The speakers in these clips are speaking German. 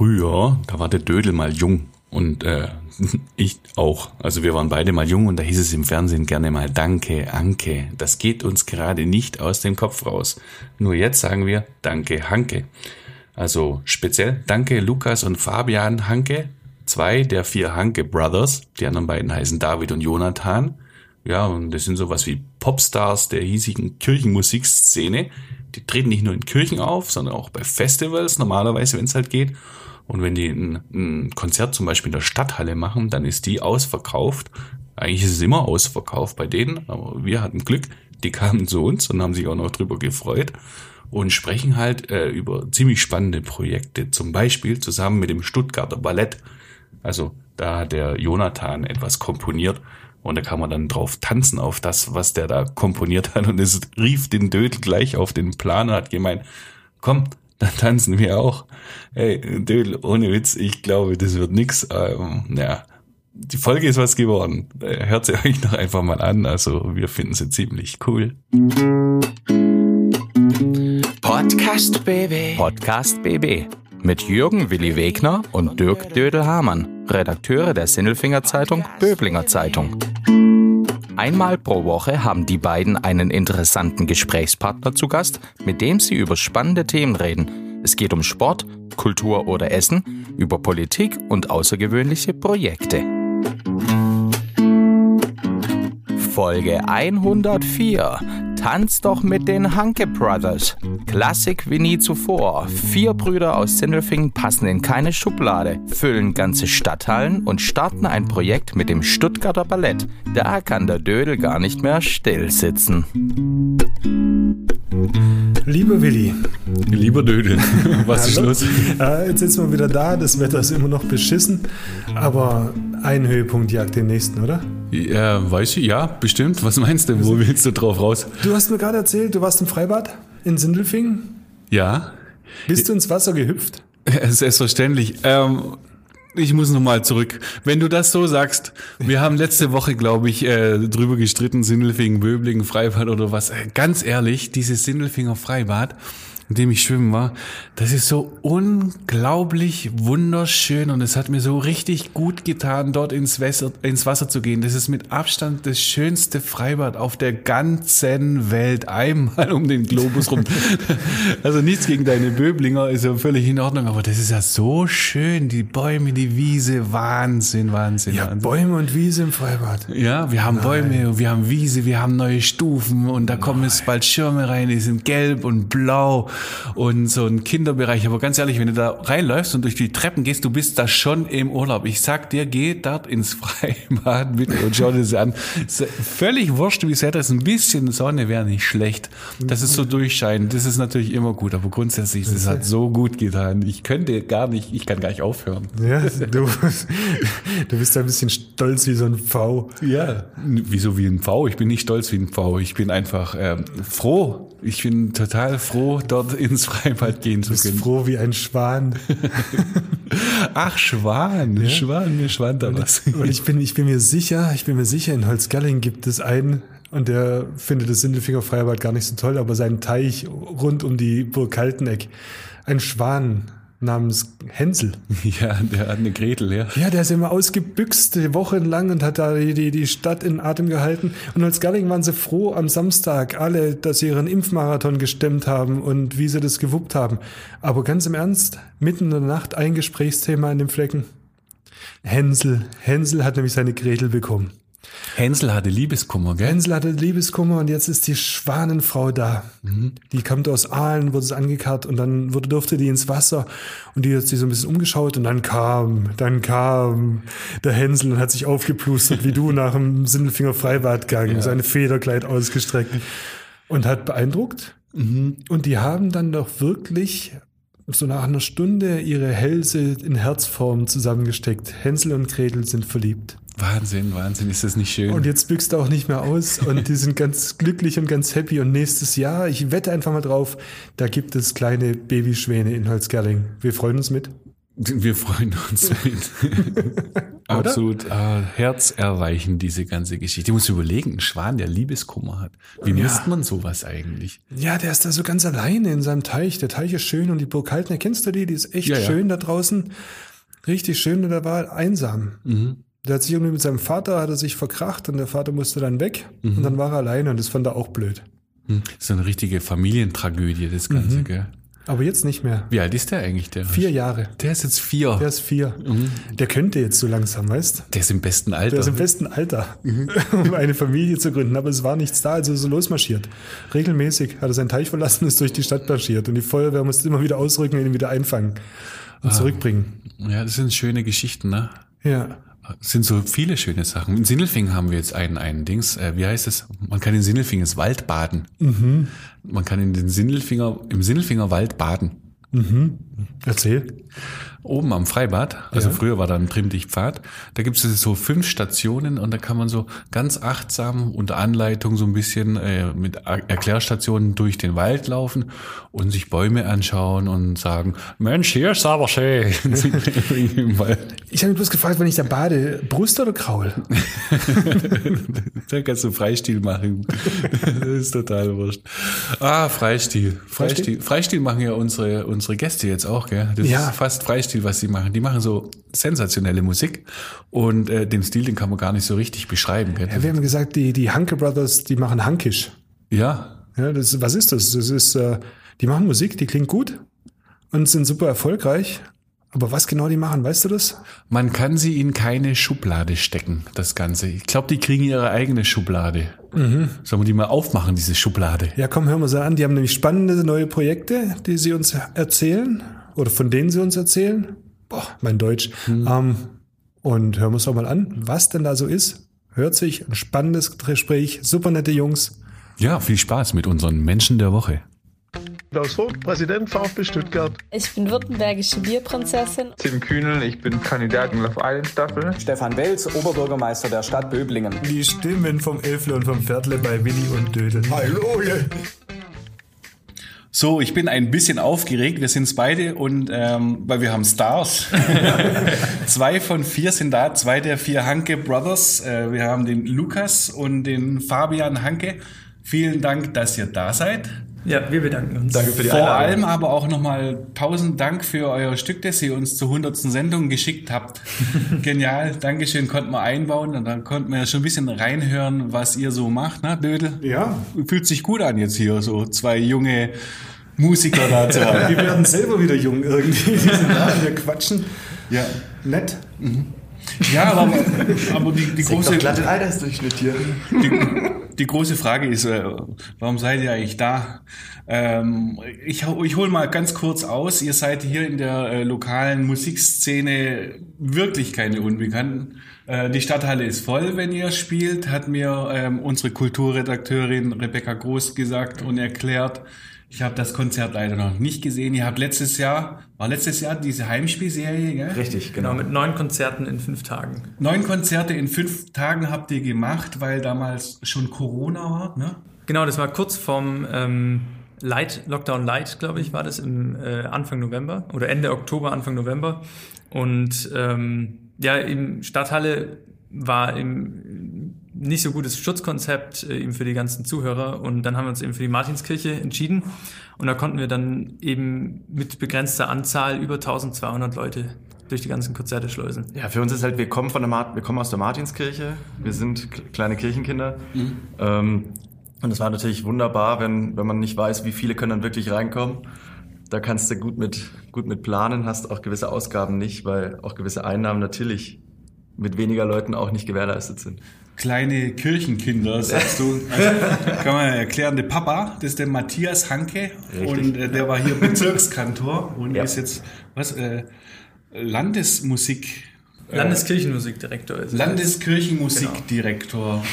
Früher, da war der Dödel mal jung und äh, ich auch. Also wir waren beide mal jung und da hieß es im Fernsehen gerne mal Danke, Anke. Das geht uns gerade nicht aus dem Kopf raus. Nur jetzt sagen wir Danke, Hanke. Also speziell Danke Lukas und Fabian Hanke, zwei der vier Hanke Brothers. Die anderen beiden heißen David und Jonathan. Ja, und das sind sowas wie Popstars der hiesigen Kirchenmusikszene. Die treten nicht nur in Kirchen auf, sondern auch bei Festivals, normalerweise, wenn es halt geht. Und wenn die ein, ein, Konzert zum Beispiel in der Stadthalle machen, dann ist die ausverkauft. Eigentlich ist es immer ausverkauft bei denen, aber wir hatten Glück, die kamen zu uns und haben sich auch noch drüber gefreut und sprechen halt äh, über ziemlich spannende Projekte, zum Beispiel zusammen mit dem Stuttgarter Ballett. Also da hat der Jonathan etwas komponiert und da kann man dann drauf tanzen auf das, was der da komponiert hat. Und es rief den Dödel gleich auf den Plan und hat gemeint, komm, dann tanzen wir auch. Hey, Dödel, ohne Witz, ich glaube, das wird nix. Ähm, ja, die Folge ist was geworden. Äh, hört sie euch noch einfach mal an. Also wir finden sie ziemlich cool. Podcast BB. Podcast BB. Mit Jürgen Willi Wegner und Dirk Dödel-Hamann, Redakteure der Sinnelfinger Zeitung Böblinger Zeitung. Einmal pro Woche haben die beiden einen interessanten Gesprächspartner zu Gast, mit dem sie über spannende Themen reden. Es geht um Sport, Kultur oder Essen, über Politik und außergewöhnliche Projekte. Folge 104 Tanz doch mit den Hanke Brothers. Klassik wie nie zuvor. Vier Brüder aus Sindelfingen passen in keine Schublade, füllen ganze Stadthallen und starten ein Projekt mit dem Stuttgarter Ballett. Da kann der Dödel gar nicht mehr still sitzen. Lieber Willi. Lieber Dödel, was ist los? Äh, jetzt sitzen wir wieder da, das Wetter ist immer noch beschissen, aber ein Höhepunkt jagt den nächsten, oder? Ja, weiß ich, ja, bestimmt. Was meinst du? Wo willst du drauf raus? Du hast mir gerade erzählt, du warst im Freibad in Sindelfingen. Ja. Bist du ins Wasser gehüpft? Selbstverständlich. Ähm, ich muss nochmal zurück. Wenn du das so sagst, wir haben letzte Woche, glaube ich, äh, drüber gestritten, Sindelfingen, Böblingen, Freibad oder was. Äh, ganz ehrlich, dieses Sindelfinger Freibad, in dem ich schwimmen war, das ist so unglaublich wunderschön und es hat mir so richtig gut getan, dort ins Wasser, ins Wasser zu gehen. Das ist mit Abstand das schönste Freibad auf der ganzen Welt. Einmal um den Globus rum. also nichts gegen deine Böblinger, ist ja völlig in Ordnung, aber das ist ja so schön. Die Bäume, die Wiese, Wahnsinn, Wahnsinn. Ja, Wahnsinn. Bäume und Wiese im Freibad. Ja, wir haben Nein. Bäume, wir haben Wiese, wir haben neue Stufen und da kommen jetzt bald Schirme rein, die sind gelb und blau und so ein Kinderbereich. Aber ganz ehrlich, wenn du da reinläufst und durch die Treppen gehst, du bist da schon im Urlaub. Ich sag dir, geh dort ins Freibad mit und schau dir das an. Völlig wurscht, wie es ist. Ein bisschen Sonne wäre nicht schlecht. Das ist so durchscheinen. Das ist natürlich immer gut. Aber grundsätzlich, das hat so gut getan. Ich könnte gar nicht, ich kann gar nicht aufhören. Ja, du, du bist ein bisschen stolz wie so ein V. Ja, wieso wie ein V? Ich bin nicht stolz wie ein V. Ich bin einfach ähm, froh. Ich bin total froh, dort ins Freibad gehen zu Bist können. froh wie ein Schwan. Ach, Schwan, Schwan, mir schwand da was. Und ich bin, ich bin mir sicher, ich bin mir sicher, in Holzgerling gibt es einen, und der findet das Sindelfinger Freibad gar nicht so toll, aber seinen Teich rund um die Burg Kalteneck. Ein Schwan namens Hänsel. Ja, der hat eine Gretel, ja. Ja, der ist immer ausgebüxt wochenlang und hat da die, die, Stadt in Atem gehalten. Und als Gerling waren sie froh am Samstag alle, dass sie ihren Impfmarathon gestemmt haben und wie sie das gewuppt haben. Aber ganz im Ernst, mitten in der Nacht ein Gesprächsthema in dem Flecken. Hänsel. Hänsel hat nämlich seine Gretel bekommen. Hänsel hatte Liebeskummer, gell? Hänsel hatte Liebeskummer und jetzt ist die Schwanenfrau da. Die kommt aus Aalen, wurde es angekarrt und dann wurde, durfte die ins Wasser und die hat sich so ein bisschen umgeschaut und dann kam, dann kam der Hänsel und hat sich aufgeplustert wie du nach dem Sindelfinger Freibadgang, seine Federkleid ausgestreckt und hat beeindruckt. Und die haben dann doch wirklich so nach einer Stunde ihre Hälse in Herzform zusammengesteckt. Hänsel und Gretel sind verliebt. Wahnsinn, Wahnsinn, ist das nicht schön? Und jetzt büchst er auch nicht mehr aus und die sind ganz glücklich und ganz happy. Und nächstes Jahr, ich wette einfach mal drauf, da gibt es kleine Babyschwäne in Holzgerling. Wir freuen uns mit. Wir freuen uns mit. Absolut äh, herzerweichend, diese ganze Geschichte. Ich muss überlegen, ein Schwan, der Liebeskummer hat. Wie Ja. misst man sowas eigentlich? Ja, der ist da so ganz alleine in seinem Teich. Der Teich ist schön und die Burg Haltner, kennst du die? Die ist echt Ja, ja. schön da draußen. Richtig schön und der war einsam. Mhm. Der hat sich irgendwie mit seinem Vater, hat er sich verkracht und der Vater musste dann weg Mhm. und dann war er alleine und das fand er auch blöd. Hm, So eine richtige Familientragödie, das Ganze, Mhm. gell? Aber jetzt nicht mehr. Wie alt ist der eigentlich, der? Vier Jahre. Der ist jetzt vier. Der ist vier. Der könnte jetzt so langsam, weißt Der ist im besten Alter. Der ist im besten Alter, Mhm. um eine Familie zu gründen. Aber es war nichts da, also ist er losmarschiert. Regelmäßig hat er seinen Teich verlassen, ist durch die Stadt marschiert. Und die Feuerwehr musste immer wieder ausrücken und ihn wieder einfangen Ah. und zurückbringen. ja, das sind schöne Geschichten, ne? Ja. Es sind so viele schöne Sachen. In Sindelfingen haben wir jetzt einen, einen Dings, äh, wie heißt es? Man kann in Sindelfingen das Wald baden. Mhm. Man kann in den Sindelfinger, im Sindelfinger Wald baden. Erzähl. Oben am Freibad, also Ja. früher war da ein Trimmdichtpfad, da gibt es so fünf Stationen und da kann man so ganz achtsam unter Anleitung so ein bisschen äh, mit Er- Erklärstationen durch den Wald laufen und sich Bäume anschauen und sagen, Mensch, hier ist aber schön. Ich habe mich bloß gefragt, wenn ich da bade, Brust oder Kraul? Da kannst du Freistil machen. Das ist total wurscht. Ah, Freistil. Freistil. Freistil machen ja unsere, unsere Gäste jetzt auch, gell? Das Ja. ist fast Freistil, was sie machen. Die machen so sensationelle Musik und äh, den Stil, den kann man gar nicht so richtig beschreiben, gell? Ja, wir haben gesagt, die, die Hanke Brothers, die machen Hankisch. Ja, Ja, das, was ist das? Das ist, äh, die machen Musik, die klingt gut und sind super erfolgreich. Aber was genau die machen, weißt du das? man kann sie in keine Schublade stecken, das Ganze. Ich glaube, die kriegen ihre eigene Schublade. Sollen wir die mal aufmachen, diese Schublade? Ja, komm, hören wir sie an. Die haben nämlich spannende neue Projekte, die sie uns erzählen oder von denen sie uns erzählen. Boah, mein Deutsch. Ähm, und hören wir es doch mal an, was denn da so ist. Hört sich ein spannendes Gespräch, super nette Jungs. Ja, viel Spaß mit unseren Menschen der Woche. Klaus Vogt, Präsident VfB Stuttgart. Ich bin württembergische Bierprinzessin. Tim Kühnel, ich bin Kandidat in Love Island Staffel. Stefan Welz, Oberbürgermeister der Stadt Böblingen. Die Stimmen vom Elfle und vom Viertle bei Willi und Dödel. Hallo, So, ich bin ein bisschen aufgeregt. Wir sind's beide und ähm, weil wir haben Stars. zwei von vier sind da, zwei der vier Hanke Brothers. Äh, wir haben den Lukas und den Fabian Hanke. Vielen Dank, dass ihr da seid. Ja, wir bedanken uns. Danke für die Vor Einladung. allem aber auch nochmal tausend Dank für euer Stück, das ihr uns zur hundertsten Sendung geschickt habt. Genial, Dankeschön, konnten wir einbauen und dann konnten wir ja schon ein bisschen reinhören, was ihr so macht, ne, Dödel? Ja. Fühlt sich gut an jetzt hier, so zwei junge Musiker da zu haben. Wir werden selber wieder jung irgendwie. Die sind da, wir quatschen. Ja, Nett. Ja aber, aber die, die, große, glatt den Altersdurchschnitt hier. die, die große Frage ist, äh, warum seid ihr eigentlich da? Ähm, ich ich hole mal ganz kurz aus. Ihr seid hier in der äh, lokalen Musikszene wirklich keine Unbekannten. Äh, die Stadthalle ist voll, wenn ihr spielt, hat mir ähm, unsere Kulturredakteurin Rebecca Groß gesagt und erklärt. Ich habe das Konzert leider noch nicht gesehen. Ihr habt letztes Jahr, war letztes Jahr diese Heimspielserie, gell? Richtig, Genau, genau. mit neun Konzerten in fünf Tagen. Neun Konzerte in fünf Tagen habt ihr gemacht, weil damals schon Corona war, ne? Genau, das war kurz vorm ähm, Light, Lockdown Light, glaube ich, war das im äh, Anfang November oder Ende Oktober, Anfang November. Und ähm, ja, im Stadthalle war im nicht so gutes Schutzkonzept äh, eben für die ganzen Zuhörer und dann haben wir uns eben für die Martinskirche entschieden und da konnten wir dann eben mit begrenzter Anzahl über 1200 Leute durch die ganzen Konzerte schleusen. Ja, für uns ist halt, wir kommen von der Mart wir kommen aus der Martinskirche. Wir sind kleine Kirchenkinder. Ähm, und es war natürlich wunderbar, wenn, wenn man nicht weiß, wie viele können dann wirklich reinkommen. Da kannst du gut mit, gut mit planen, hast auch gewisse Ausgaben nicht, weil auch gewisse Einnahmen natürlich mit weniger Leuten auch nicht gewährleistet sind. Kleine Kirchenkinder, sagst du. Also, kann man erklären, der Papa, das ist der Matthias Hanke Richtig. und äh, der war hier Bezirkskantor und Ja. ist jetzt was äh, Landesmusik Landeskirchenmusikdirektor ist. Landeskirchenmusikdirektor.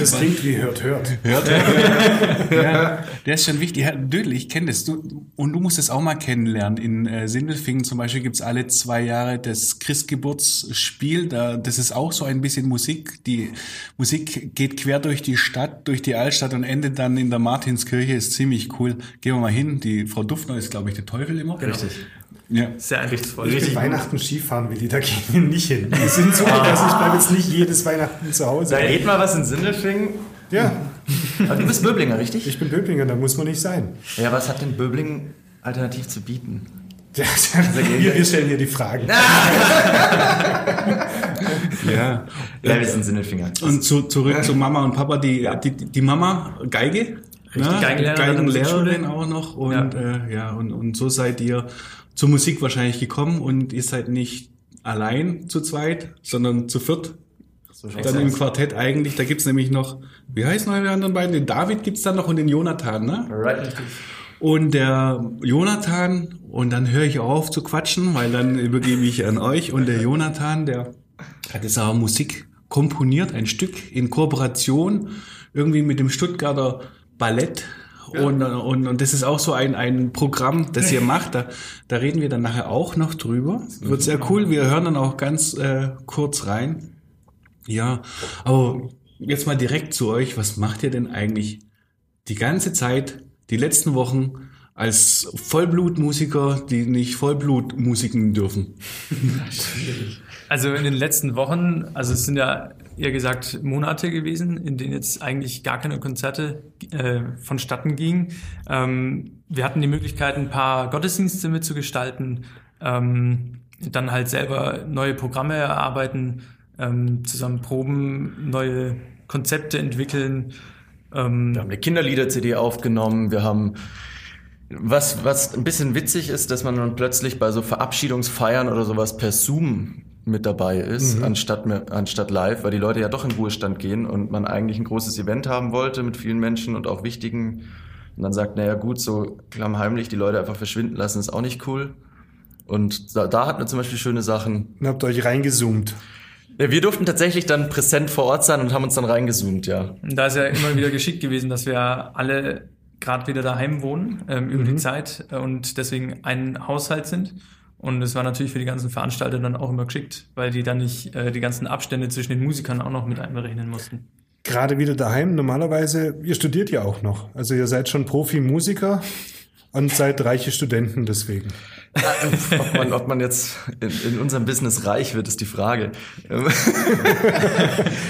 Das klingt wie hört, hört. Hört er? ja, der ist schon wichtig. Herr Dödel, ich kenne das. Du, und du musst es auch mal kennenlernen. In äh, Sindelfingen zum Beispiel gibt's alle zwei Jahre das Christgeburtsspiel. Da, das ist auch so ein bisschen Musik. Die Musik geht quer durch die Stadt, durch die Altstadt und endet dann in der Martinskirche. Ist ziemlich cool. Gehen wir mal hin. Die Frau Duffner ist, glaube ich, der Teufel immer. Richtig. Ja. Sehr eindrucksvoll. Ich will Weihnachten Skifahren, Willi, da gehen wir nicht hin. Wir sind so, dass ich bleibe jetzt nicht jedes Weihnachten zu Hause. Da geht mal was in Sindelfingen. Ja, Aber du bist Böblinger, richtig? ich bin Böblinger, da muss man nicht sein. Ja, was hat denn Böblingen alternativ zu bieten? Ja, wir, wir stellen hier die Fragen. Ja. Ja, wir sind Sindelfinger. Und zu, zurück zu Mama und Papa, die, die, die Mama Geige. Richtig, der Geigenlehrerin auch noch. Und Ja. äh, ja und, und so seid ihr zur Musik wahrscheinlich gekommen und ihr seid nicht allein zu zweit, sondern zu viert. Dann im Quartett eigentlich, da gibt's nämlich noch, wie heißen noch die anderen beiden? Den David gibt's dann noch und den Jonathan, ne? Right. Und der Jonathan, und dann höre ich auf zu quatschen, weil dann übergebe ich an euch. Und der Jonathan, der hat jetzt auch Musik komponiert, ein Stück in Kooperation irgendwie mit dem Stuttgarter Ballett. Und, und, und das ist auch so ein, ein Programm, das ihr macht. Da, da reden wir dann nachher auch noch drüber. Wird sehr cool. Wir hören dann auch ganz äh, kurz rein. Ja, aber jetzt mal direkt zu euch. Was macht ihr denn eigentlich die ganze Zeit, die letzten Wochen als Vollblutmusiker, die nicht Vollblutmusiken dürfen? Also in den letzten Wochen, also es sind ja eher gesagt Monate gewesen, in denen jetzt eigentlich gar keine Konzerte äh, vonstatten gingen. Ähm, wir hatten die Möglichkeit, ein paar Gottesdienste mitzugestalten, ähm, dann halt selber neue Programme erarbeiten, ähm, zusammen proben, neue Konzepte entwickeln. Ähm, Wir haben eine Kinderlieder-CD aufgenommen. Wir haben was, was ein bisschen witzig ist, dass man dann plötzlich bei so Verabschiedungsfeiern oder sowas per Zoom mit dabei ist, anstatt, mir- anstatt live, weil die Leute ja doch in Ruhestand gehen und man eigentlich ein großes Event haben wollte mit vielen Menschen und auch wichtigen. Und dann sagt, naja gut, so klammheimlich die Leute einfach verschwinden lassen, ist auch nicht cool. Und da, da hatten wir zum Beispiel schöne Sachen. Und habt euch reingezoomt. Ja, wir durften tatsächlich dann präsent vor Ort sein und haben uns dann reingezoomt, ja. Und da ist ja immer wieder geschickt gewesen, dass wir alle gerade wieder daheim wohnen ähm, über die Zeit äh, und deswegen ein Haushalt sind. Und es war natürlich für die ganzen Veranstalter dann auch immer geschickt, weil die dann nicht äh, die ganzen Abstände zwischen den Musikern auch noch mit einberechnen mussten. Gerade wieder daheim. Normalerweise, ihr studiert ja auch noch. Also ihr seid schon Profi-Musiker und seid reiche Studenten deswegen. ob, man, ob man jetzt in, in unserem Business reich wird, ist die Frage.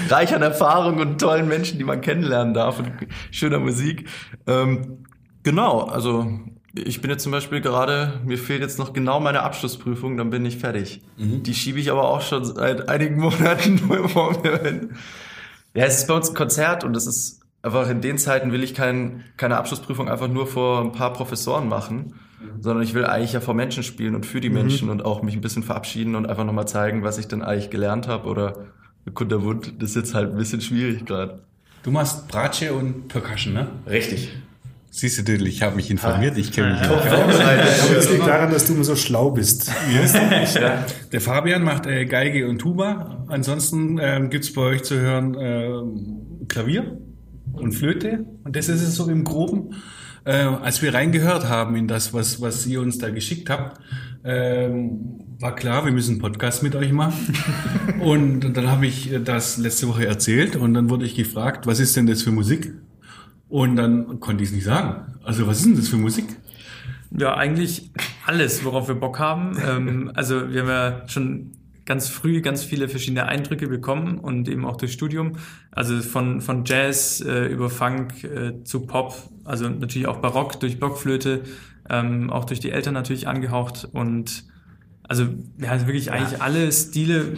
Reich an Erfahrung und tollen Menschen, die man kennenlernen darf und schöner Musik. Ähm, genau, also ich bin jetzt zum Beispiel gerade, mir fehlt jetzt noch genau meine Abschlussprüfung, dann bin ich fertig. Die schiebe ich aber auch schon seit einigen Monaten nur vor mir hin. Ja, es ist bei uns ein Konzert und es ist einfach in den Zeiten will ich kein, keine Abschlussprüfung einfach nur vor ein paar Professoren machen, sondern ich will eigentlich ja vor Menschen spielen und für die Menschen und auch mich ein bisschen verabschieden und einfach nochmal zeigen, was ich denn eigentlich gelernt habe oder kunterbunt. Das ist jetzt halt ein bisschen schwierig gerade. Du machst Bratsche und Percussion, ne? Richtig. Siehst du, Diddle, ich habe mich informiert, ich kenne mich. Aber das liegt daran, dass du immer so schlau bist. Der Fabian macht äh, Geige und Tuba. Ansonsten ähm, gibt's bei euch zu hören ähm, Klavier und Flöte. Und das ist es so im Groben. Äh, als wir reingehört haben in das, was, was ihr uns da geschickt habt, ähm, war klar, wir müssen einen Podcast mit euch machen. und dann habe ich das letzte Woche erzählt und dann wurde ich gefragt, was ist denn das für Musik? Und dann konnte ich es nicht sagen. Also was ist denn das für Musik? Ja, eigentlich alles, worauf wir Bock haben. ähm, also wir haben ja schon ganz früh ganz viele verschiedene Eindrücke bekommen und eben auch durch Studium. Also von, von Jazz äh, über Funk äh, zu Pop, also natürlich auch Barock durch Blockflöte, ähm, auch durch die Eltern natürlich angehaucht und also ja, also wirklich eigentlich alle Stile,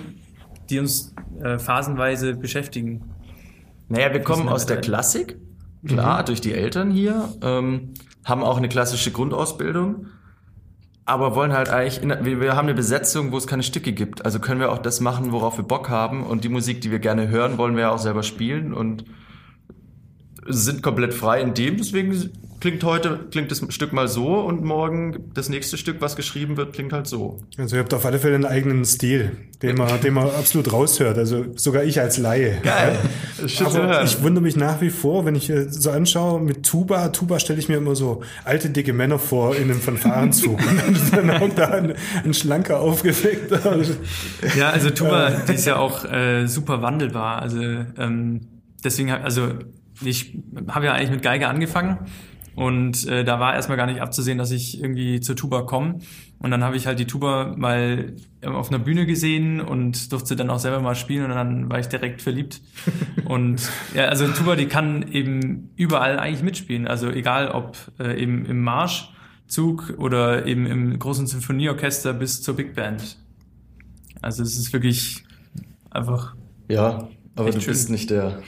die uns äh, phasenweise beschäftigen. Naja, wir kommen aus der. Klassik, klar, durch die Eltern hier, ähm, haben auch eine klassische Grundausbildung, aber wollen halt eigentlich, in, wir, wir haben eine Besetzung, wo es keine Stücke gibt. Also können wir auch das machen, worauf wir Bock haben. Und die Musik, die wir gerne hören, wollen wir ja auch selber spielen. Und sind komplett frei in dem. Deswegen klingt heute, klingt das Stück mal so und morgen das nächste Stück, was geschrieben wird, klingt halt so. Also ihr habt auf alle Fälle einen eigenen Stil, den man, den man absolut raushört. Also sogar ich als Laie. Geil. Zu Aber hören. ich wundere mich nach wie vor, wenn ich äh, so anschaue mit Tuba. Tuba stelle ich mir immer so alte, dicke Männer vor in einem Fanfarenzug. Und dann hockt da ein, ein schlanker, aufgeweckter. Ja, also Tuba, die ist ja auch äh, super wandelbar. Also ähm, deswegen, also ich habe ja eigentlich mit Geige angefangen Und äh, da war erstmal gar nicht abzusehen, dass ich irgendwie zur Tuba komme. Und dann habe ich halt die Tuba mal auf einer Bühne gesehen und durfte dann auch selber mal spielen und dann war ich direkt verliebt. und ja, also Tuba, die kann eben überall eigentlich mitspielen. Also egal ob äh, eben im Marschzug oder eben im großen Symphonieorchester bis zur Big Band. Also es ist wirklich einfach. Ja, aber du schön. bist nicht der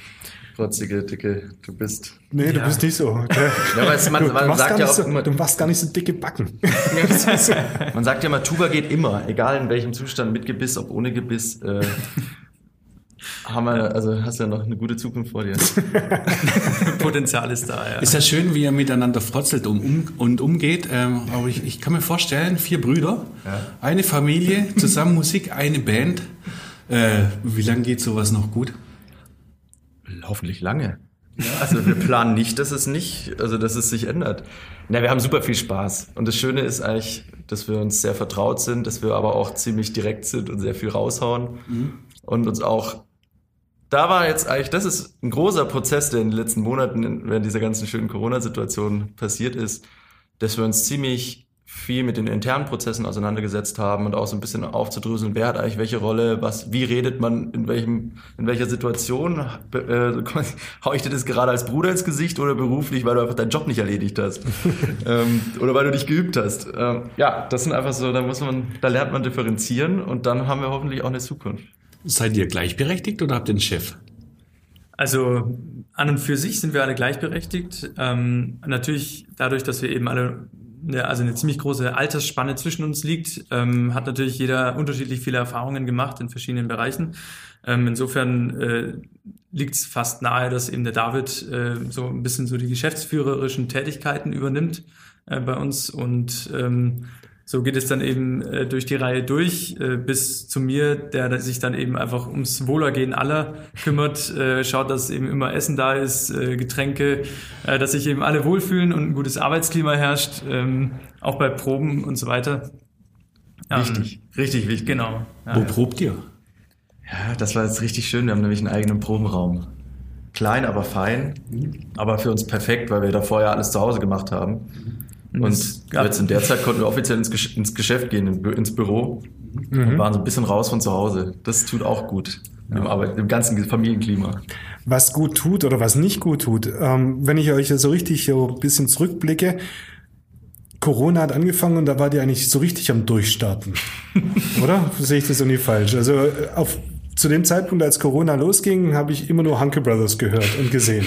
rotzige, dicke, du bist. Nee, du Ja. bist nicht so. Okay. Ja, aber es, man, Du, man machst sagt gar ja nicht auch so, immer, du machst gar nicht so dicke Backen. man sagt ja immer, Tuba geht immer, egal in welchem Zustand, mit Gebiss, ob ohne Gebiss. Äh, haben wir, also hast ja noch eine gute Zukunft vor dir. Potenzial ist da, ja. Ist ja schön, wie ihr miteinander frotzelt und, um, und umgeht. Ähm, aber ich, ich kann mir vorstellen, vier Brüder, eine Familie, zusammen Musik, eine Band. Äh, wie lange geht sowas noch gut? Hoffentlich lange. Also wir planen nicht, dass es nicht, also dass es sich ändert. Na, wir haben super viel Spaß. Und das Schöne ist eigentlich, dass wir uns sehr vertraut sind, dass wir aber auch ziemlich direkt sind und sehr viel raushauen. Und uns auch, da war jetzt eigentlich, das ist ein großer Prozess, der in den letzten Monaten während dieser ganzen schönen Corona-Situation passiert ist, dass wir uns ziemlich viel mit den internen Prozessen auseinandergesetzt haben und auch so ein bisschen aufzudröseln, wer hat eigentlich welche Rolle, was, wie redet man in welchem, in welcher Situation, äh, hau ich dir das gerade als Bruder ins Gesicht oder beruflich, weil du einfach deinen Job nicht erledigt hast ähm, oder weil du nicht geübt hast. Ähm, ja, das sind einfach so, da muss man, da lernt man differenzieren und dann haben wir hoffentlich auch eine Zukunft. Seid ihr gleichberechtigt oder habt ihr einen Chef? Also an und für sich sind wir alle gleichberechtigt. Ähm, natürlich dadurch, dass wir eben alle eine, also eine ziemlich große Altersspanne zwischen uns liegt, ähm, hat natürlich jeder unterschiedlich viele Erfahrungen gemacht in verschiedenen Bereichen. Ähm, insofern äh, liegt es fast nahe, dass eben der David äh, so ein bisschen so die geschäftsführerischen Tätigkeiten übernimmt äh, bei uns und ähm, so geht es dann eben äh, durch die Reihe durch, äh, bis zu mir, der sich dann eben einfach ums Wohlergehen aller kümmert, äh, schaut, dass eben immer Essen da ist, äh, Getränke, äh, dass sich eben alle wohlfühlen und ein gutes Arbeitsklima herrscht, ähm, auch bei Proben und so weiter. Ähm, Wichtig, richtig wichtig. Genau. Ja, Wo probt ihr? Ja, das war jetzt richtig schön. Wir haben nämlich einen eigenen Probenraum. Klein, aber fein. Aber für uns perfekt, weil wir davor ja alles zu Hause gemacht haben. Und es gab- jetzt in der Zeit konnten wir offiziell ins, Gesch- ins Geschäft gehen, in- ins Büro. Und waren so ein bisschen raus von zu Hause. Das tut auch gut. Im, Arbeit, Im ganzen Familienklima. was gut tut oder was nicht gut tut. Ähm, wenn ich euch so richtig so ein bisschen zurückblicke, Corona hat angefangen und da war die eigentlich so richtig am Durchstarten. oder? Sehe ich das irgendwie falsch? Also äh, auf, zu dem Zeitpunkt, als Corona losging, habe ich immer nur Hunke Brothers gehört und gesehen.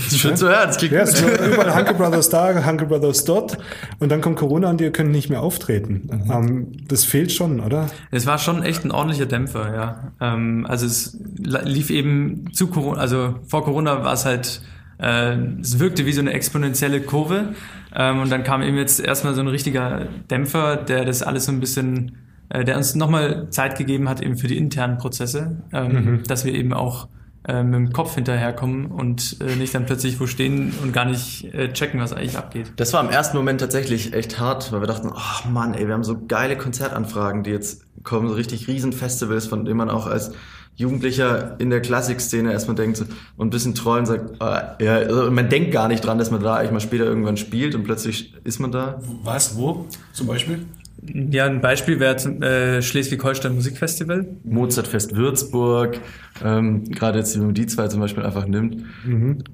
Schön zu hören. Das klingt Ja, gut. war überall Hunke Brothers da, Hunke Brothers dort. Und dann kommt Corona und ihr könnt nicht mehr auftreten. Ähm, das fehlt schon, oder? Es war schon echt ein ordentlicher Dämpfer, ja. Ähm, also es lief eben zu Corona, also vor Corona war es halt, äh, es wirkte wie so eine exponentielle Kurve. Ähm, und dann kam eben jetzt erstmal so ein richtiger Dämpfer, der das alles so ein bisschen, äh, der uns nochmal Zeit gegeben hat eben für die internen Prozesse, ähm, dass wir eben auch äh, mit dem Kopf hinterherkommen und äh, nicht dann plötzlich wo stehen und gar nicht äh, checken, was eigentlich abgeht. Das war im ersten Moment tatsächlich echt hart, weil wir dachten, ach Mann, ey, wir haben so geile Konzertanfragen, die jetzt kommen, so richtig riesen Festivals, von denen man auch als Jugendlicher in der Klassikszene erstmal denkt so, und ein bisschen treu und sagt, ah, ja, also man denkt gar nicht dran, dass man da eigentlich mal später irgendwann spielt und plötzlich ist man da. Was? Wo? Zum Beispiel? Ja, ein Beispiel wäre zum- äh, Schleswig-Holstein Musikfestival. Mozartfest Würzburg, ähm, gerade jetzt, wenn man die zwei zum Beispiel einfach nimmt,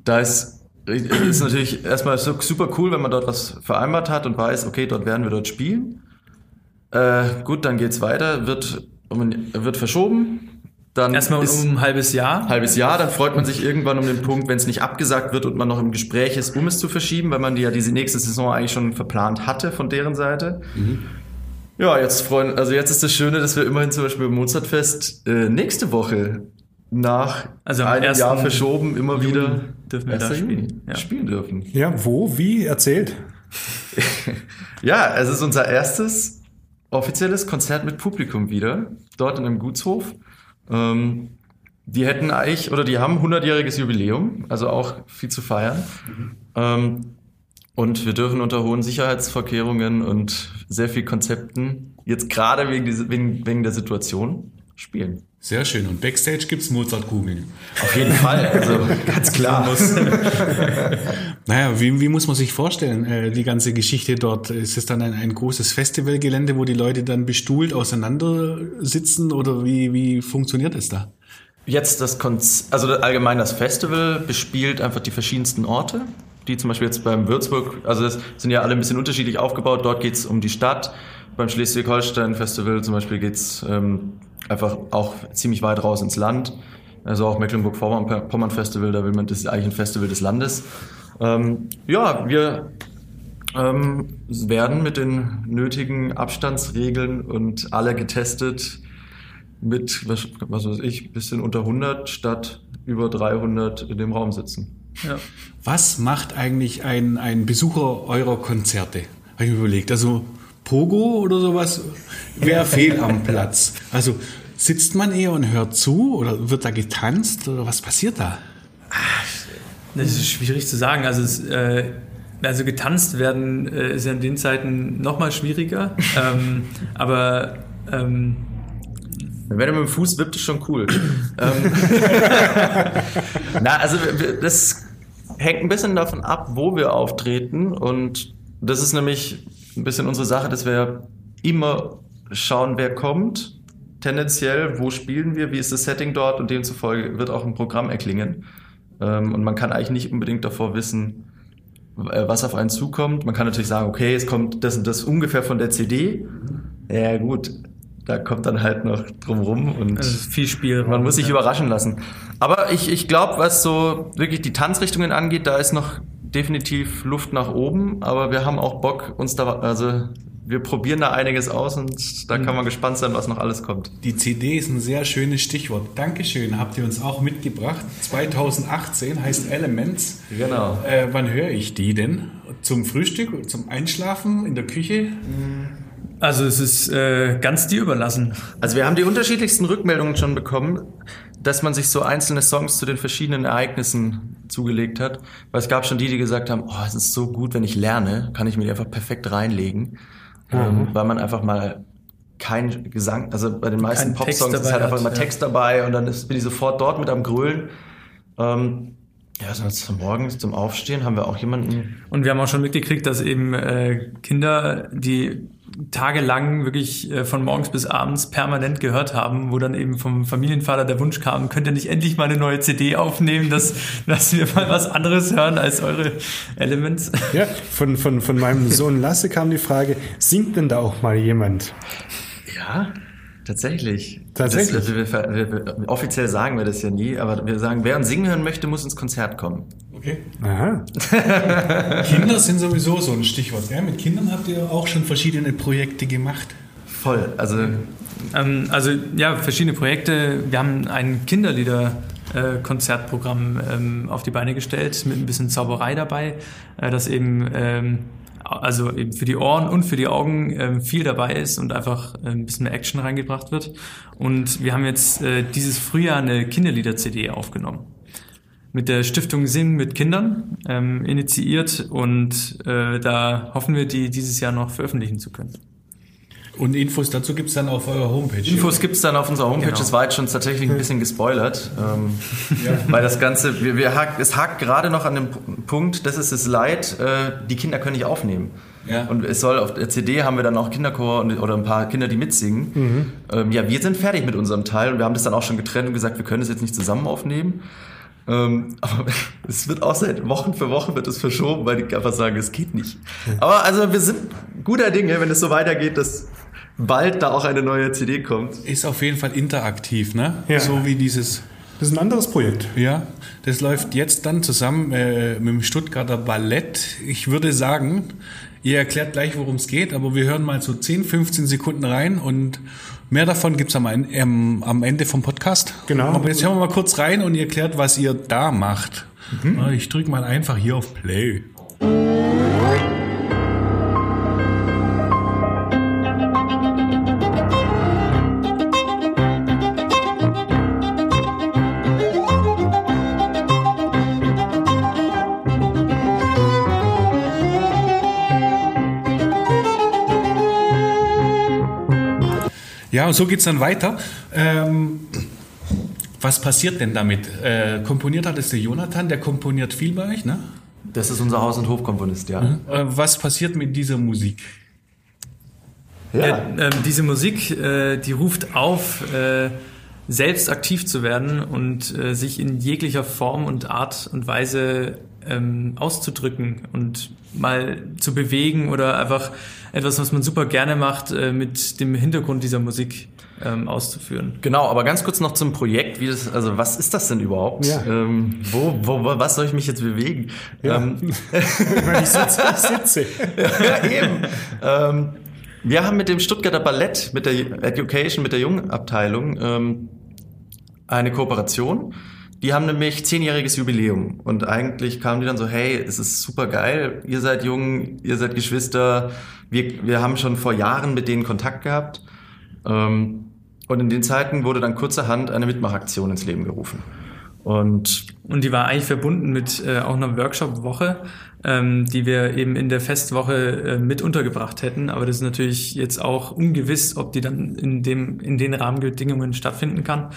da ist, ist natürlich erstmal so super cool, wenn man dort was vereinbart hat und weiß, okay, dort werden wir dort spielen. Äh, gut, dann geht's weiter, wird, wird verschoben. Dann Erstmal ist um ein halbes Jahr. halbes Jahr, dann freut man sich irgendwann um den Punkt, wenn es nicht abgesagt wird und man noch im Gespräch ist, um es zu verschieben, weil man die ja diese nächste Saison eigentlich schon verplant hatte von deren Seite. Ja, jetzt freuen, also jetzt ist das Schöne, dass wir immerhin zum Beispiel im Mozartfest äh, nächste Woche nach Also einem 1. Jahr verschoben immer Juni wieder dürfen wir da 1. Juni spielen, ja. spielen dürfen. Ja, wo, wie? Erzählt. Ja, es ist unser erstes offizielles Konzert mit Publikum wieder, dort in einem Gutshof. Ähm, die hätten eigentlich, oder die haben 100-jähriges Jubiläum, also auch viel zu feiern. Ähm, und wir dürfen unter hohen Sicherheitsvorkehrungen und sehr viel Konzepten, jetzt gerade wegen, wegen, wegen der Situation, spielen. Sehr schön. Und Backstage gibt's Mozartkugeln. Auf jeden Fall, also ganz klar. Naja, wie, wie muss man sich vorstellen, äh, die ganze Geschichte dort? Ist es dann ein, ein großes Festivalgelände, wo die Leute dann bestuhlt auseinander sitzen oder wie, wie funktioniert es da? Jetzt das Konz also allgemein das Festival bespielt einfach die verschiedensten Orte, die zum Beispiel jetzt beim Würzburg, also das sind ja alle ein bisschen unterschiedlich aufgebaut. Dort geht's um die Stadt. Beim Schleswig-Holstein-Festival zum Beispiel geht's ähm, einfach auch ziemlich weit raus ins Land. Also auch Mecklenburg-Vorpommern-Festival, da will man, das ist eigentlich ein Festival des Landes. Ähm, ja, wir ähm, werden mit den nötigen Abstandsregeln und alle getestet mit, was, was weiß ich, bisschen unter 100 statt über 300 in dem Raum sitzen. Ja. Was macht eigentlich ein, ein Besucher eurer Konzerte? Habe ich mir überlegt. Also Pogo oder sowas wäre fehl am Platz. Also sitzt man eher und hört zu oder wird da getanzt oder was passiert da? Das ist schwierig zu sagen. Also, es, äh, also getanzt werden äh, ist ja in den Zeiten noch mal schwieriger. ähm, aber ähm, Wenn er mit dem Fuß wippt, ist schon cool. ähm, Na, also das hängt ein bisschen davon ab, wo wir auftreten. Und das ist nämlich ein bisschen unsere Sache, dass wir immer schauen, wer kommt. Tendenziell, wo spielen wir, wie ist das Setting dort und demzufolge wird auch ein Programm erklingen. Ähm, und man kann eigentlich nicht unbedingt davor wissen, äh, was auf einen zukommt. Man kann natürlich sagen, okay, es kommt das und das ungefähr von der CD. Ja gut, da kommt dann halt noch drumrum und also viel Spielraum. man muss sich ja. überraschen lassen. Aber ich, ich glaube, was so wirklich die Tanzrichtungen angeht, da ist noch definitiv Luft nach oben. Aber wir haben auch Bock, uns da, also wir probieren da einiges aus und da kann man gespannt sein, was noch alles kommt. Die CD ist ein sehr schönes Stichwort. Dankeschön, habt ihr uns auch mitgebracht. 2018 heißt Elements. Genau. Äh, wann höre ich die denn? Zum Frühstück, zum Einschlafen, in der Küche? Also es ist äh, ganz dir überlassen. Also wir haben die unterschiedlichsten Rückmeldungen schon bekommen, dass man sich so einzelne Songs zu den verschiedenen Ereignissen zugelegt hat. Weil es gab schon die, die gesagt haben, oh, es ist so gut, wenn ich lerne, kann ich mir die einfach perfekt reinlegen. Ähm, weil man einfach mal kein Gesang, also bei den meisten Popsongs ist halt einfach immer ja. Text dabei und dann ist, bin ich sofort dort mit am Grölen. Ähm, ja, sonst zum Morgens zum Aufstehen haben wir auch jemanden. Und wir haben auch schon mitgekriegt, dass eben äh, Kinder, die tagelang wirklich äh, von morgens bis abends permanent gehört haben, wo dann eben vom Familienvater der Wunsch kam, könnt ihr nicht endlich mal eine neue CD aufnehmen, dass, dass wir mal was anderes hören als eure Elements. Ja, von, von, von meinem Sohn Lasse kam die Frage, singt denn da auch mal jemand? Ja, tatsächlich. Tatsächlich? Das, wir, wir, wir, wir, offiziell sagen wir das ja nie, aber wir sagen, wer uns singen hören möchte, muss ins Konzert kommen. Okay. Aha. Kinder sind sowieso so ein Stichwort. Gell? Mit Kindern habt ihr auch schon verschiedene Projekte gemacht. Voll. Also Ähm, also ja, verschiedene Projekte. Wir haben ein Kinderlieder-Konzertprogramm ähm, auf die Beine gestellt mit ein bisschen Zauberei dabei, äh, das eben ähm, also eben für die Ohren und für die Augen ähm, viel dabei ist und einfach äh, ein bisschen mehr Action reingebracht wird. Und wir haben jetzt äh, dieses Frühjahr eine Kinderlieder-CD aufgenommen. Mit der Stiftung Singen mit Kindern ähm, initiiert und äh, da hoffen wir, die dieses Jahr noch veröffentlichen zu können. Und Infos dazu gibt's dann auf eurer Homepage. Infos gibt's dann auf unserer Homepage. Genau. Das war jetzt schon tatsächlich ein bisschen gespoilert. Ähm, Weil das Ganze, wir, wir hakt, es hakt gerade noch an dem Punkt, das ist das Leid, äh, die Kinder können nicht aufnehmen. Ja. Und es soll auf der CD haben wir dann auch Kinderchor und, oder ein paar Kinder, die mitsingen. Ähm, ja, wir sind fertig mit unserem Teil und wir haben das dann auch schon getrennt und gesagt, wir können das jetzt nicht zusammen aufnehmen. Ähm, aber es wird auch seit Wochen für Wochen wird es verschoben, weil die einfach sagen, es geht nicht. Aber also wir sind guter Dinge, wenn es so weitergeht, dass bald da auch eine neue CD kommt. Ist auf jeden Fall interaktiv, ne? Ja. So wie dieses. Das ist ein anderes Projekt. Ja, das läuft jetzt dann zusammen äh, mit dem Stuttgarter Ballett. Ich würde sagen, ihr erklärt gleich, worum es geht, aber wir hören mal so 10, 15 Sekunden rein und mehr davon gibt's am, ähm, am Ende vom Podcast. Genau. Aber jetzt hören wir mal kurz rein und ihr erklärt, was ihr da macht. Ja, Ich drücke mal einfach hier auf Play. Ja, und so geht's dann weiter. Ähm, was passiert denn damit? Äh, komponiert hat es der Jonathan, der komponiert viel bei euch, ne? Das ist unser Haus- und Hofkomponist, ja. Äh, was passiert mit dieser Musik? Ja, ähm, diese Musik, äh, die ruft auf, äh, selbst aktiv zu werden und äh, sich in jeglicher Form und Art und Weise ähm, auszudrücken und mal zu bewegen oder einfach etwas, was man super gerne macht, äh, mit dem Hintergrund dieser Musik ähm, auszuführen. Genau, aber ganz kurz noch zum Projekt. Wie das, also was ist das denn überhaupt? Ja. Ähm, wo, wo, wo, was soll ich mich jetzt bewegen? Ähm, ich sitze. Ich sitze. ja, eben. Ähm, wir haben mit dem Stuttgarter Ballett, mit der Education, mit der Jungenabteilung ähm, eine Kooperation. Die haben nämlich zehnjähriges Jubiläum und eigentlich kamen die dann so, hey, es ist super geil, ihr seid jung, ihr seid Geschwister, wir, wir haben schon vor Jahren mit denen Kontakt gehabt. Ähm, und in den Zeiten wurde dann kurzerhand eine Mitmachaktion ins Leben gerufen. Und Und die war eigentlich verbunden mit äh, auch einer Workshop-Woche, ähm, die wir eben in der Festwoche äh, mit untergebracht hätten. Aber das ist natürlich jetzt auch ungewiss, ob die dann in dem in den Rahmenbedingungen stattfinden kann.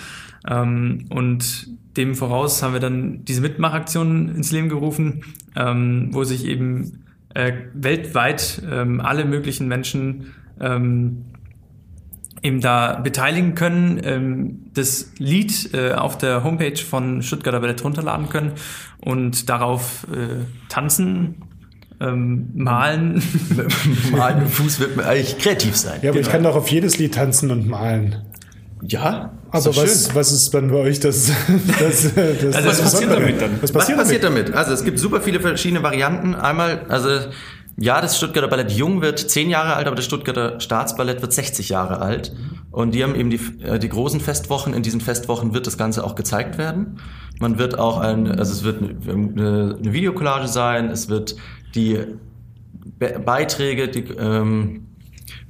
Ähm, und dem voraus haben wir dann diese Mitmachaktion ins Leben gerufen, ähm, wo sich eben äh, weltweit ähm, alle möglichen Menschen ähm, eben da beteiligen können, ähm, das Lied äh, auf der Homepage von Stuttgarter Ballett runterladen können und darauf äh, tanzen, ähm, malen. Malen mit Fuß wird man eigentlich kreativ sein. Ja, aber ich kann doch auf jedes Lied tanzen und malen. Ja, Aber was, was ist dann bei euch das, das, das, Also das was passiert damit dann? Was Was passiert, passiert damit? Also es gibt super viele verschiedene Varianten. Einmal, also ja, das Stuttgarter Ballett Jung wird zehn Jahre alt, aber das Stuttgarter Staatsballett wird 60 Jahre alt. Und die haben eben die, äh, die großen Festwochen. In diesen Festwochen wird das Ganze auch gezeigt werden. Man wird auch ein, also es wird eine, eine Videocollage sein, es wird die Be Beiträge, die, ähm,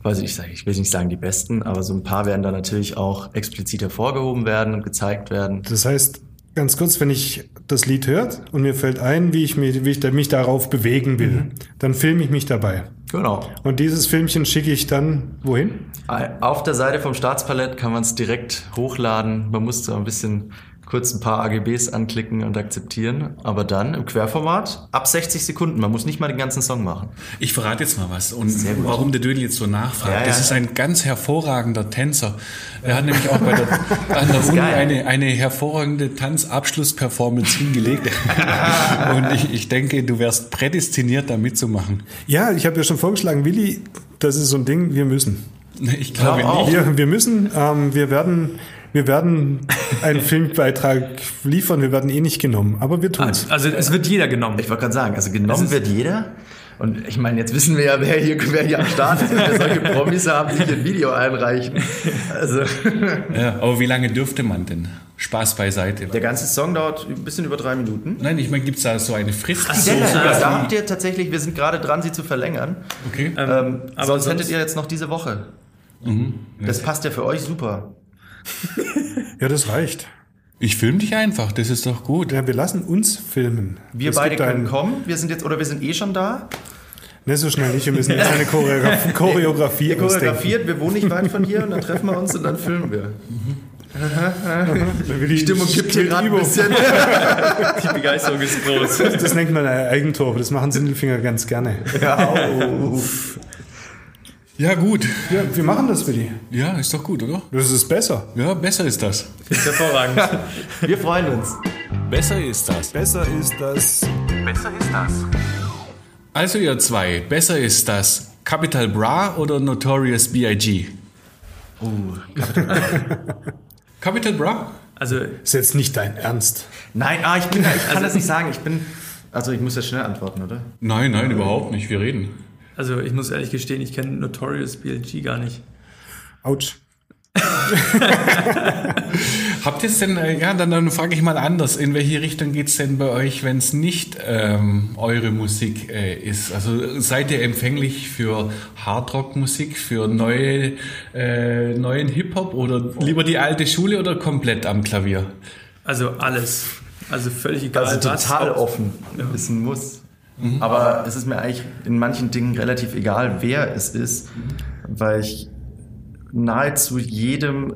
weiß ich, nicht, ich will nicht sagen die besten, aber so ein paar werden da natürlich auch explizit hervorgehoben werden und gezeigt werden. Das heißt, ganz kurz, wenn ich das Lied hört und mir fällt ein, wie ich mich, wie ich mich darauf bewegen will, Mhm. dann filme ich mich dabei. Genau. Und dieses Filmchen schicke ich dann wohin? Auf der Seite vom Staatspalett kann man es direkt hochladen. Man muss da ein bisschen kurz ein paar AGBs anklicken und akzeptieren. Aber dann im Querformat ab 60 Sekunden. Man muss nicht mal den ganzen Song machen. Ich verrate jetzt mal was und warum der Dödel jetzt so nachfragt. Ja, ja. Das ist ein ganz hervorragender Tänzer. Er hat nämlich auch bei der, an der Uni geil. eine, eine hervorragende Tanzabschlussperformance hingelegt. und ich, ich denke, du wärst prädestiniert, da mitzumachen. Ja, ich habe ja schon vorgeschlagen, Willi, das ist so ein Ding, wir müssen. Ich glaube auf. nicht. Wir, wir müssen, ähm, wir werden, wir werden einen Filmbeitrag liefern, wir werden eh nicht genommen, aber wir tun es. Also es wird jeder genommen. Ich wollte gerade sagen, also genommen wird jeder. Und ich meine, jetzt wissen wir ja, wer hier, wer hier am Start ist. Wenn wir solche Promis haben, die hier ein Video einreichen. Also Ja, aber wie lange dürfte man denn? Spaß beiseite. der ganze Song dauert ein bisschen über drei Minuten. Nein, ich meine, gibt es da so eine Frist? So, ja, da habt ihr tatsächlich, wir sind gerade dran, sie zu verlängern. Okay. Ähm, aber sonst sonst- hättet ihr jetzt noch diese Woche. Das passt ja für euch super. Ja, das reicht. Ich filme dich einfach, das ist doch gut. Ja, wir lassen uns filmen. Wir Es beide können kommen. Wir sind jetzt, oder wir sind eh schon da. Ne, so schnell nicht, wir müssen jetzt eine Choreografie, Choreografie ausdenken. choreografiert, wir wohnen nicht weit von hier und dann treffen wir uns und dann filmen wir. Die Stimmung gibt hier gerade ein bisschen. Die Begeisterung ist groß. Das nennt man ein Eigentor, das machen Sindelfinger ganz gerne. Ja, gut. Ja, wir machen das, Willi. Ja, ist doch gut, oder? Das ist besser. Ja, besser ist das. ist hervorragend. Wir freuen uns. Besser ist das. Besser ist das. Also ihr zwei, besser ist das Capital Bra oder Notorious B.I.G.? Oh, Capital Bra? Also Ist jetzt nicht dein Ernst. Nein, ah, ich, bin, ich kann das nicht sagen. Ich bin. Also ich muss ja schnell antworten, oder? Nein, nein, überhaupt nicht. Wir reden. Also ich muss ehrlich gestehen, ich kenne Notorious BLG gar nicht. Autsch. Habt ihr es denn, äh, ja, dann, dann frage ich mal anders, in welche Richtung geht's denn bei euch, wenn es nicht ähm, eure Musik äh, ist? Also seid ihr empfänglich für Hardrock-Musik, für neue, äh, neuen Hip-Hop oder lieber die alte Schule oder komplett am Klavier? Also alles. Also völlig egal. Also was. total Ob- offen. Ist ein Muss. Aber es ist mir eigentlich in manchen Dingen relativ egal, wer es ist, weil ich nahezu jedem,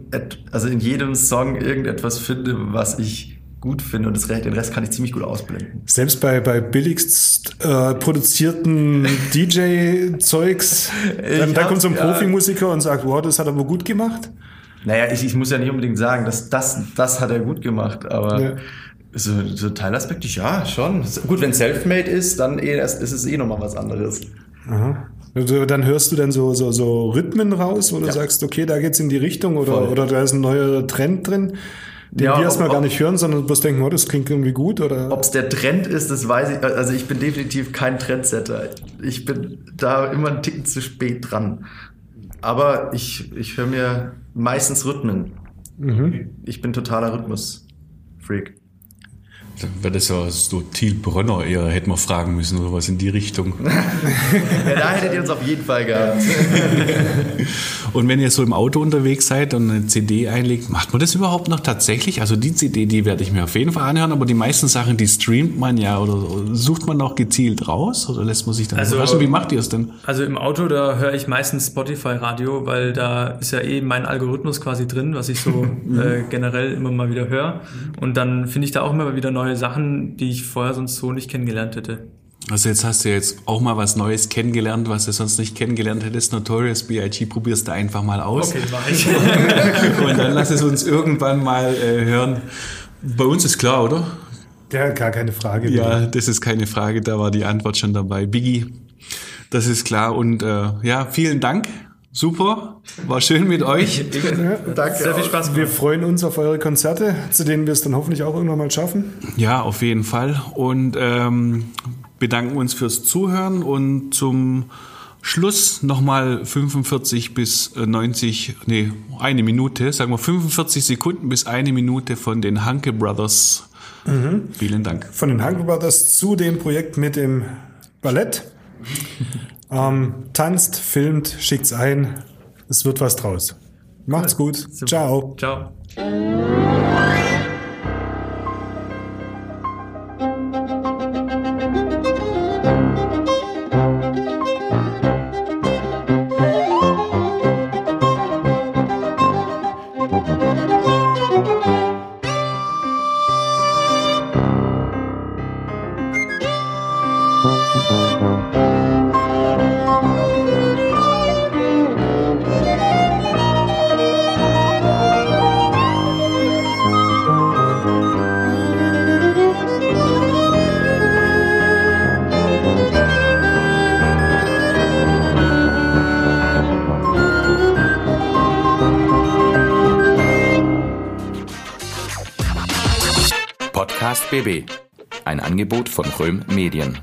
also in jedem Song irgendetwas finde, was ich gut finde und das, den Rest kann ich ziemlich gut ausblenden. Selbst bei, bei billigst äh, produzierten DJ-Zeugs, dann, dann kommt so ein ja. Profimusiker und sagt, wow, das hat er aber gut gemacht. Naja, ich, ich muss ja nicht unbedingt sagen, dass das, das hat er gut gemacht, aber Ja. So, so Teilaspekte, ja, schon. Gut, wenn Selfmade ist, dann eh, ist es eh nochmal was anderes. Also, dann hörst du dann so, so, so Rhythmen raus, wo du Ja. sagst, okay, da geht's in die Richtung oder, Voll. oder da ist ein neuer Trend drin, den Ja, wir ob- erstmal gar ob- nicht hören, sondern bloß denken, oh, das klingt irgendwie gut oder. Ob es der Trend ist, das weiß ich. Also ich bin definitiv kein Trendsetter. Ich bin da immer einen Ticken zu spät dran. Aber ich, ich höre mir meistens Rhythmen. Ich bin totaler Rhythmus-Freak. Dann wäre das ja so Thiel Bronner eher, hätten wir fragen müssen oder was in die Richtung. Ja, da hättet ihr uns auf jeden Fall gehabt. Und wenn ihr so im Auto unterwegs seid und eine CD einlegt, macht man das überhaupt noch tatsächlich? Also die CD, die werde ich mir auf jeden Fall anhören, aber die meisten Sachen, die streamt man ja oder sucht man noch gezielt raus oder lässt man sich dann Also- überraschen? Wie macht ihr es denn? Also im Auto, da höre ich meistens Spotify-Radio, weil da ist ja eh mein Algorithmus quasi drin, was ich so äh, generell immer mal wieder höre. Und dann finde ich da auch immer wieder neue Sachen, die ich vorher sonst so nicht kennengelernt hätte. Also jetzt hast du jetzt auch mal was Neues kennengelernt, was du sonst nicht kennengelernt hättest. Notorious B.I.G. probierst du einfach mal aus. mach ich. Und dann lass es uns irgendwann mal äh, hören. Bei uns ist klar, oder? Ja, gar keine Frage. Ja, das ist keine Frage, da war die Antwort schon dabei. Biggie, das ist klar. Und äh, ja, vielen Dank. Super, war schön mit euch. Danke. Sehr viel. Spaß Wir gemacht. freuen uns auf eure Konzerte, zu denen wir es dann hoffentlich auch irgendwann mal schaffen. Ja, auf jeden Fall. Und ähm, bedanken uns fürs Zuhören und zum Schluss nochmal 45 bis äh, 90, nee, eine Minute, sagen wir 45 Sekunden bis eine Minute von den Hanke Brothers. Vielen Dank. Von den Hunger Brothers zu dem Projekt mit dem Ballett. Ähm, tanzt, filmt, schickt's ein. Es wird was draus. Macht's gut. Ciao. Ciao. Podcast BB. Ein Angebot von Röhm Medien.